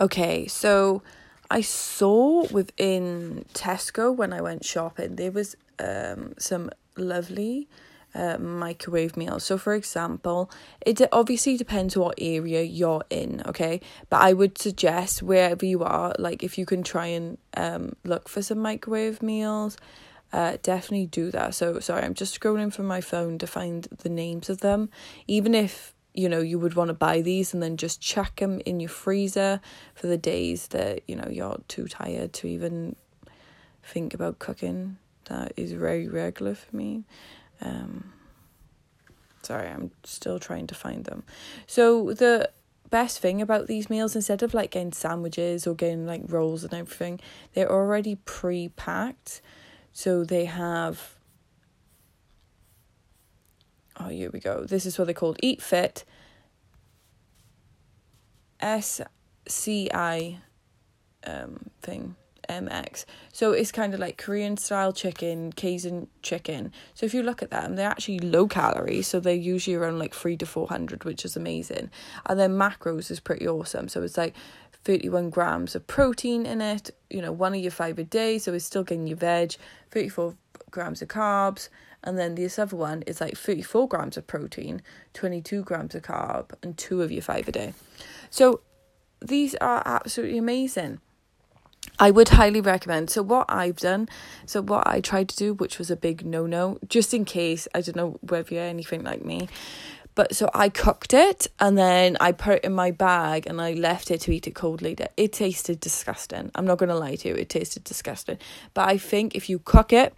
Okay, so I saw within Tesco when I went shopping, there was um some lovely uh, microwave meals. So, for example, it obviously depends what area you're in, okay? But I would suggest wherever you are, like if you can try and um look for some microwave meals, uh, definitely do that. So, sorry, I'm just scrolling from my phone to find the names of them. Even if you know you would want to buy these and then just chuck them in your freezer for the days that you know you're too tired to even think about cooking. That is very regular for me. Um sorry i'm still trying to find them. So the best thing about these meals instead of like getting sandwiches or getting like rolls and everything they're already pre-packed. So they have oh here we go. This is what they're called. Eat fit. Sci um thing mx so it's kind of like korean style chicken cajun chicken. So if you look at them they're actually low calorie so they're usually around like 3 to 400 which is amazing. And then macros is pretty awesome. So it's like 31 grams of protein in it you know one of your five a day so it's still getting your veg 34 grams of carbs. And then this other one is like 34 grams of protein 22 grams of carb and two of your five a day. So these are absolutely amazing I would highly recommend. So what I've done, so what I tried to do, which was a big no no, just in case I don't know whether you're anything like me, but so I cooked it and then I put it in my bag and I left it to eat it cold later. It tasted disgusting. I'm not gonna lie to you, it tasted disgusting. But I think if you cook it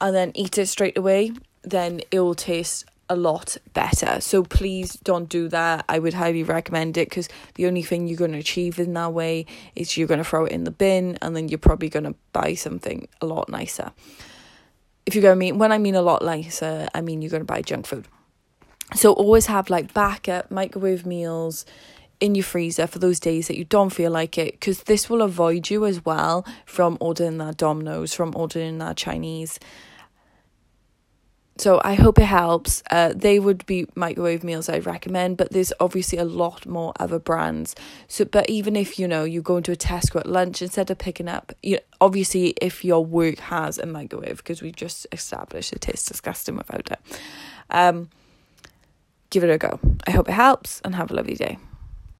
and then eat it straight away, then it will taste a lot better. So please don't do that. I would highly recommend it because the only thing you're going to achieve in that way is you're going to throw it in the bin and then you're probably going to buy something a lot nicer. If you're going to mean, when I mean a lot nicer, I mean you're going to buy junk food. So always have like backup microwave meals in your freezer for those days that you don't feel like it because this will avoid you as well from ordering that Domino's, from ordering that Chinese so I hope it helps. Uh, they would be microwave meals I'd recommend, but there's obviously a lot more other brands. So, but even if you know you go into a Tesco at lunch instead of picking up, you know, obviously if your work has a microwave, because we just established it tastes disgusting without it. Um, give it a go. I hope it helps, and have a lovely day.